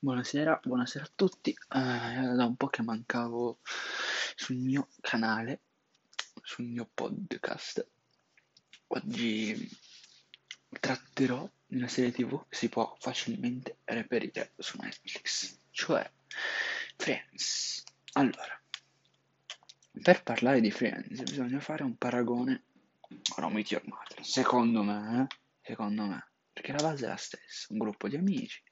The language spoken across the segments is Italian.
Buonasera, buonasera a tutti. Eh, da un po' che mancavo sul mio canale, sul mio podcast. Oggi tratterò una serie TV che si può facilmente reperire su Netflix, cioè Friends. Allora, per parlare di Friends bisogna fare un paragone con How Your Mother, secondo me, eh? secondo me, perché la base è la stessa, un gruppo di amici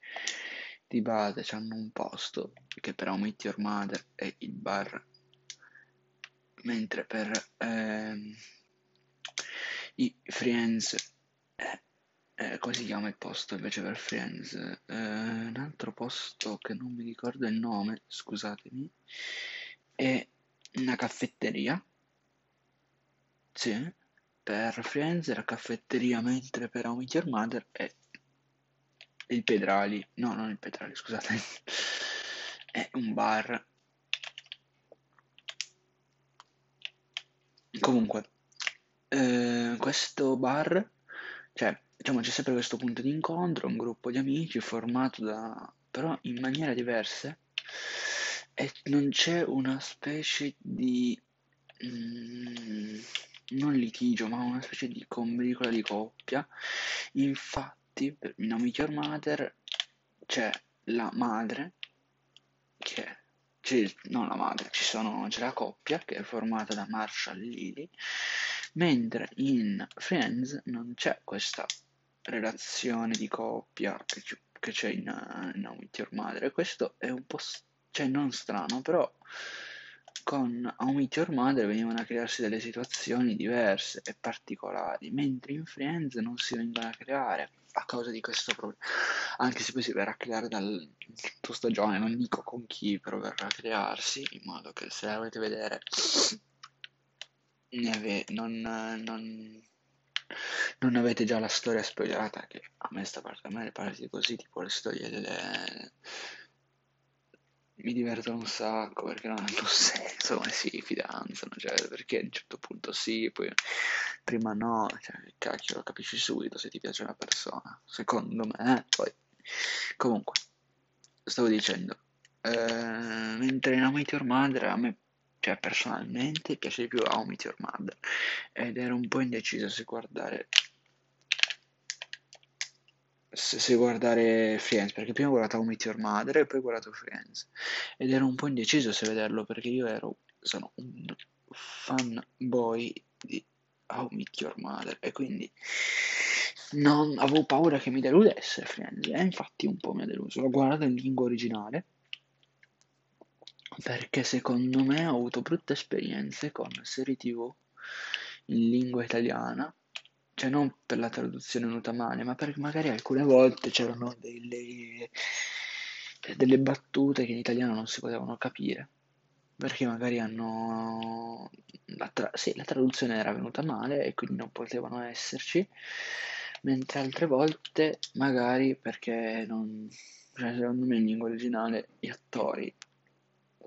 di base hanno un posto che per Meet Your Mother è il bar, mentre per ehm, i Friends è, è, come si chiama il posto invece per Friends? Eh, un altro posto che non mi ricordo il nome, scusatemi, è una caffetteria. Sì, per Friends è la caffetteria, mentre per How Your Mother è il Pedrali, no, non il Pedrali, scusate, è un bar. Comunque, eh, questo bar, cioè, diciamo, c'è sempre questo punto di incontro, un gruppo di amici formato da, però in maniere diverse, e non c'è una specie di, mm, non litigio, ma una specie di combricola di coppia. Infatti, in How Your Mother c'è la madre che c'è, non la madre, sono, c'è la coppia che è formata da Marshall Lily, mentre in Friends non c'è questa relazione di coppia che, che c'è in, in How Your Mother. Questo è un po', cioè non strano, però con How Meet Your Mother venivano a crearsi delle situazioni diverse e particolari, mentre in Friends non si vengono a creare a causa di questo problema. Anche se poi si verrà a creare dal tutto stagione, non dico con chi, però verrà a crearsi, in modo che se la volete vedere ave- non, non, non avete già la storia spoilerata, che a me sta parte, a me le parti così, tipo le storie delle mi divertono un sacco perché non hanno senso come si fidanzano, cioè perché a un certo punto sì, poi prima no, cioè cacchio lo capisci subito se ti piace una persona, secondo me, poi comunque, stavo dicendo, eh, mentre in How Your Mother a me, cioè personalmente piace di più How Your Mother ed ero un po' indeciso se guardare se, se guardare Friends, perché prima ho guardato How Meet Your Mother e poi ho guardato Friends. Ed ero un po' indeciso se vederlo perché io ero, sono un fanboy di How Meet Your Mother e quindi non avevo paura che mi deludesse Friends e infatti un po' mi ha deluso. L'ho guardato in lingua originale perché secondo me ho avuto brutte esperienze con serie tv in lingua italiana cioè non per la traduzione venuta male, ma perché magari alcune volte c'erano delle, delle battute che in italiano non si potevano capire, perché magari hanno... La, tra... sì, la traduzione era venuta male e quindi non potevano esserci, mentre altre volte magari perché non... Cioè, secondo me in lingua originale gli attori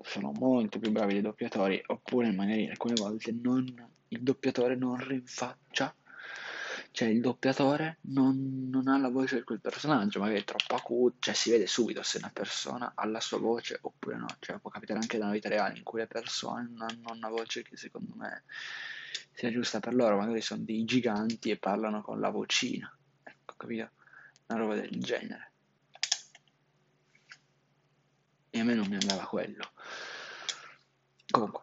sono molto più bravi dei doppiatori, oppure magari alcune volte non, il doppiatore non rinfaccia cioè il doppiatore non, non ha la voce di quel personaggio, magari è troppo acuto, cioè si vede subito se una persona ha la sua voce oppure no, cioè può capitare anche nella vita reale in cui le persone non hanno una voce che secondo me sia giusta per loro, magari sono dei giganti e parlano con la vocina, ecco, capito? Una roba del genere. E a me non mi andava quello. Comunque,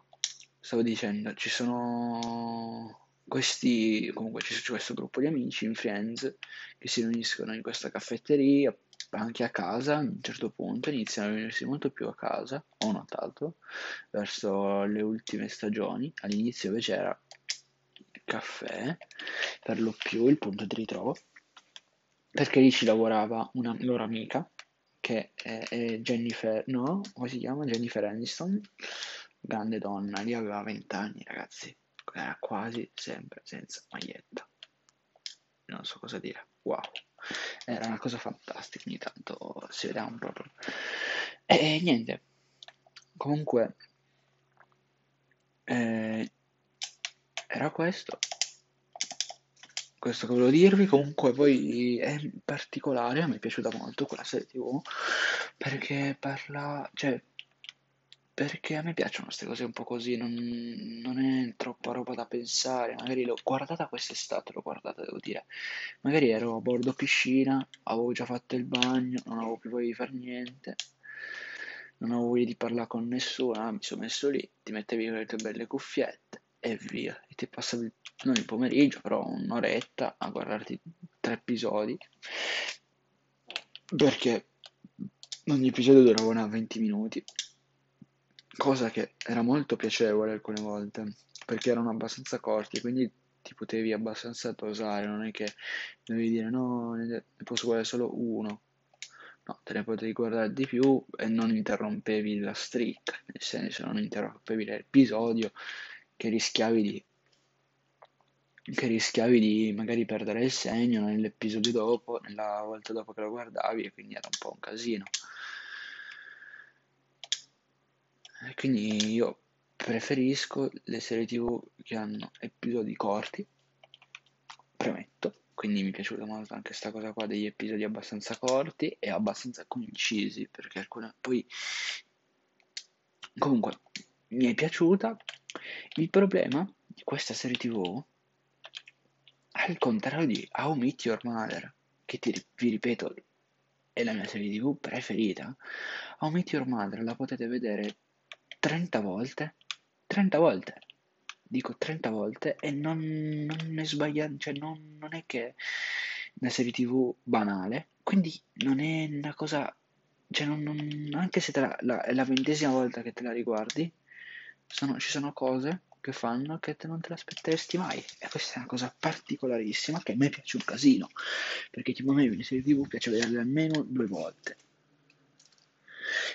stavo dicendo, ci sono questi, comunque c'è questo gruppo di amici in Friends che si riuniscono in questa caffetteria, anche a casa, a un certo punto iniziano a riunirsi molto più a casa, ho notato, verso le ultime stagioni, all'inizio invece era caffè, per lo più il punto di ritrovo, perché lì ci lavorava una loro amica, che è, è Jennifer, no, come si chiama? Jennifer Aniston, grande donna, lì aveva 20 anni ragazzi, era quasi sempre senza maglietta. Non so cosa dire. Wow. Era una cosa fantastica, ogni tanto si vedeva un proprio. E niente. Comunque eh, era questo. questo che volevo dirvi. Comunque, poi è particolare, me è piaciuta molto quella serie TV perché parla, cioè, perché a me piacciono queste cose un po' così, non, non è troppa roba da pensare. Magari l'ho guardata quest'estate, l'ho guardata, devo dire. Magari ero a bordo piscina, avevo già fatto il bagno, non avevo più voglia di fare niente, non avevo voglia di parlare con nessuno, mi sono messo lì, ti mettevi con le tue belle cuffiette e via. E ti passavi non il pomeriggio, però un'oretta a guardarti tre episodi. Perché ogni episodio durava una 20 minuti cosa che era molto piacevole alcune volte, perché erano abbastanza corti, quindi ti potevi abbastanza dosare, non è che dovevi dire no, ne posso guardare solo uno, no, te ne potevi guardare di più e non interrompevi la streak, nel senso non interrompevi l'episodio che rischiavi di che rischiavi di magari perdere il segno nell'episodio dopo, nella volta dopo che lo guardavi e quindi era un po' un casino. E quindi io preferisco le serie tv che hanno episodi corti, premetto, quindi mi è piaciuta molto anche questa cosa qua degli episodi abbastanza corti e abbastanza concisi, perché alcune poi comunque mi è piaciuta. Il problema di questa serie tv, al contrario di How Meet Your Mother, che ti, vi ripeto è la mia serie tv preferita, How Meet Your Mother la potete vedere 30 volte, 30 volte, dico 30 volte e non, non è sbagliato, cioè non, non è che una serie tv banale, quindi non è una cosa, cioè non, non, anche se la, la, è la ventesima volta che te la riguardi, sono, ci sono cose che fanno che te non te l'aspetteresti mai e questa è una cosa particolarissima che a me piace un casino perché tipo a me le serie tv piace vederle almeno due volte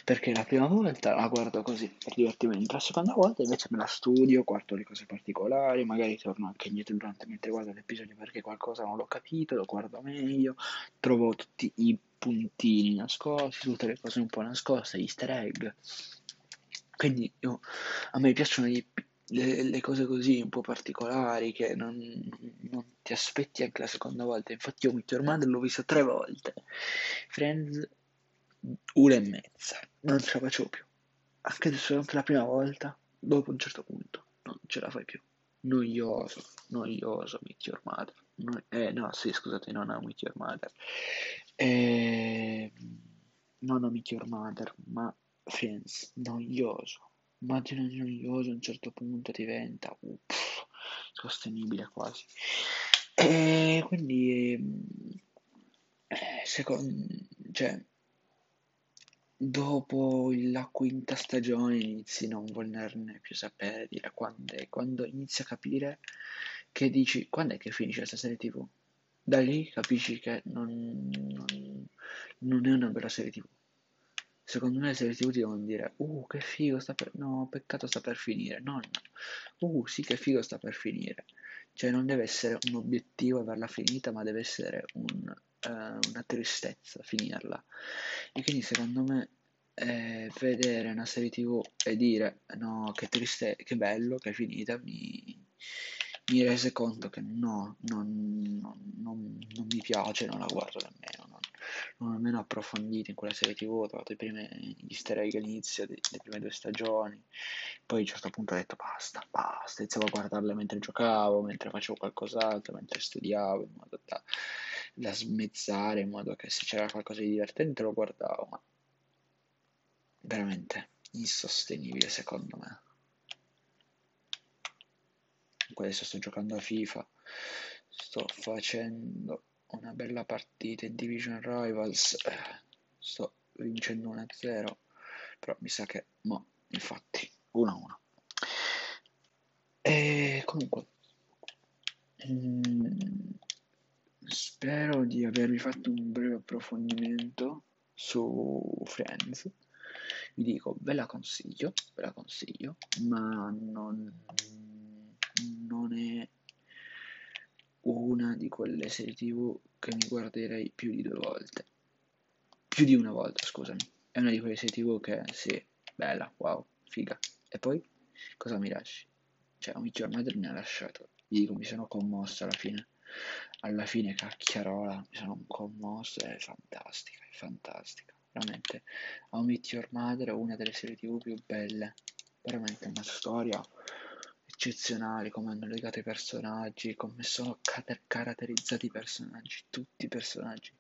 perché la prima volta la guardo così per divertimento, la seconda volta invece me la studio, guardo le cose particolari, magari torno anche indietro durante mentre guardo l'episodio perché qualcosa non l'ho capito, lo guardo meglio, trovo tutti i puntini nascosti, tutte le cose un po' nascoste, gli easter egg. Quindi io, a me piacciono gli, le, le, cose così un po' particolari che non, non, ti aspetti anche la seconda volta. Infatti, io Meet Your l'ho visto tre volte. Friends una e mezza, non ce la facevo più. Anche se anche la prima volta, dopo un certo punto, non ce la fai più. Noioso, noioso, Meet Your Mother. No, eh, no, sì, scusate, non è Meet Your Mother. Eh, non ho Meet Your Mother, ma Friends, noioso. Immagino noioso a un certo punto diventa uff, sostenibile quasi. E quindi, eh, secondo, cioè, dopo la quinta stagione inizi a non volerne più sapere, dire quando quando inizi a capire che dici quando è che finisce questa serie tv. Da lì capisci che non, non, non è una bella serie tv. Secondo me le serie tv ti devono dire, uh, che figo sta per... No, peccato sta per finire. No, no. Uh, sì, che figo sta per finire. Cioè non deve essere un obiettivo averla finita, ma deve essere un eh, una tristezza finirla. E quindi secondo me eh, vedere una serie tv e dire no, che triste, che bello che è finita, mi, mi rese conto che no, non, non, non, non, mi piace, non la guardo nemmeno, nemmeno approfondito in quella serie tv, ho trovato i primi easter egg all'inizio delle prime due stagioni, poi a un certo punto ho detto basta, basta, iniziavo a guardarle mentre giocavo, mentre facevo qualcos'altro, mentre studiavo, in modo da da smezzare in modo che se c'era qualcosa di divertente lo guardavo, ma veramente insostenibile secondo me. Adesso sto giocando a FIFA, sto facendo una bella partita in Division Rivals, sto vincendo 1-0, però mi sa che, mo, infatti, 1-1. E comunque, mm, Spero di avervi fatto un breve approfondimento su Friends. Vi dico, ve la consiglio, ve la consiglio, ma non, non è una di quelle serie tv che mi guarderei più di due volte. Più di una volta, scusami. È una di quelle serie tv che, sì, bella, wow, figa. E poi, cosa mi lasci? Cioè, un Your Mother mi ha lasciato. Vi dico, mi sono commosso alla fine alla fine Cacchiarola mi sono commosso, è fantastica, è fantastica, veramente. How Meet Your Mother è una delle serie tv più belle, veramente una storia eccezionale, come hanno legato i personaggi, come sono caratterizzati i personaggi, tutti i personaggi,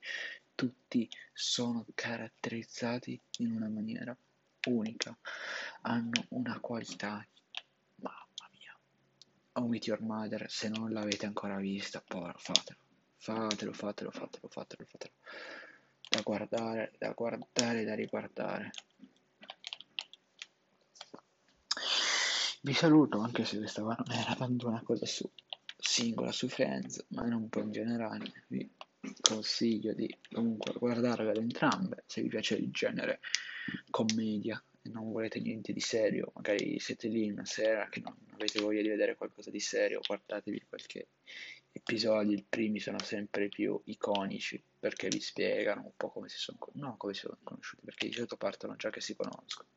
tutti sono caratterizzati in una maniera unica, hanno una qualità, mamma mia. How Meet Your Mother, se non l'avete ancora vista, povero, fatelo, fatelo, fatelo, fatelo, fatelo, fatelo, da guardare, da guardare, da riguardare. Vi saluto, anche se questa non era tanto una cosa su, singola su Friends, ma era un po' in generale. Vi consiglio di comunque guardarvele entrambe, se vi piace il genere commedia e non volete niente di serio, magari siete lì una sera che non avete voglia di vedere qualcosa di serio, guardatevi qualche episodi, i primi sono sempre più iconici perché vi spiegano un po' come si sono, no, come si sono conosciuti, perché di solito partono già che si conoscono,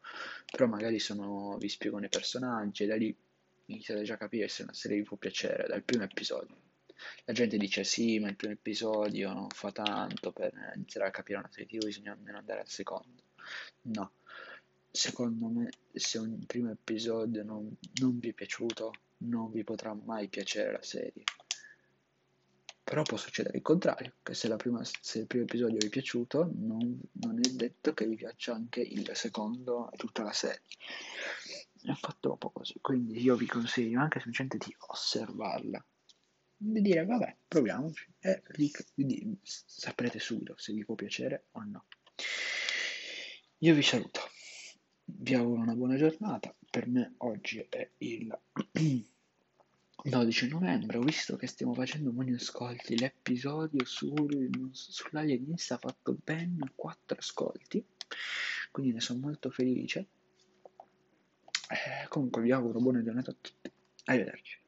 però magari sono, vi spiegano i personaggi e da lì iniziate già a capire se una serie vi può piacere dal primo episodio. La gente dice sì, ma il primo episodio non fa tanto per iniziare a capire una serie TV, bisogna almeno andare al secondo. No, secondo me se un primo episodio non, non vi è piaciuto, non vi potrà mai piacere la serie. Però può succedere il contrario, che se, prima, se il primo episodio vi è piaciuto, non, non, è detto che vi piaccia anche il secondo e tutta la serie. È fatto un po' così, quindi io vi consiglio anche semplicemente di osservarla, di dire vabbè, proviamoci e lì, lì saprete subito se vi può piacere o no. Io vi saluto, vi auguro una buona giornata, per me oggi è il 12 novembre, ho visto che stiamo facendo buoni ascolti, l'episodio sul, sull'alienista ha fatto ben 4 ascolti, quindi ne sono molto felice. Eh, comunque vi auguro buona giornata a tutti, arrivederci.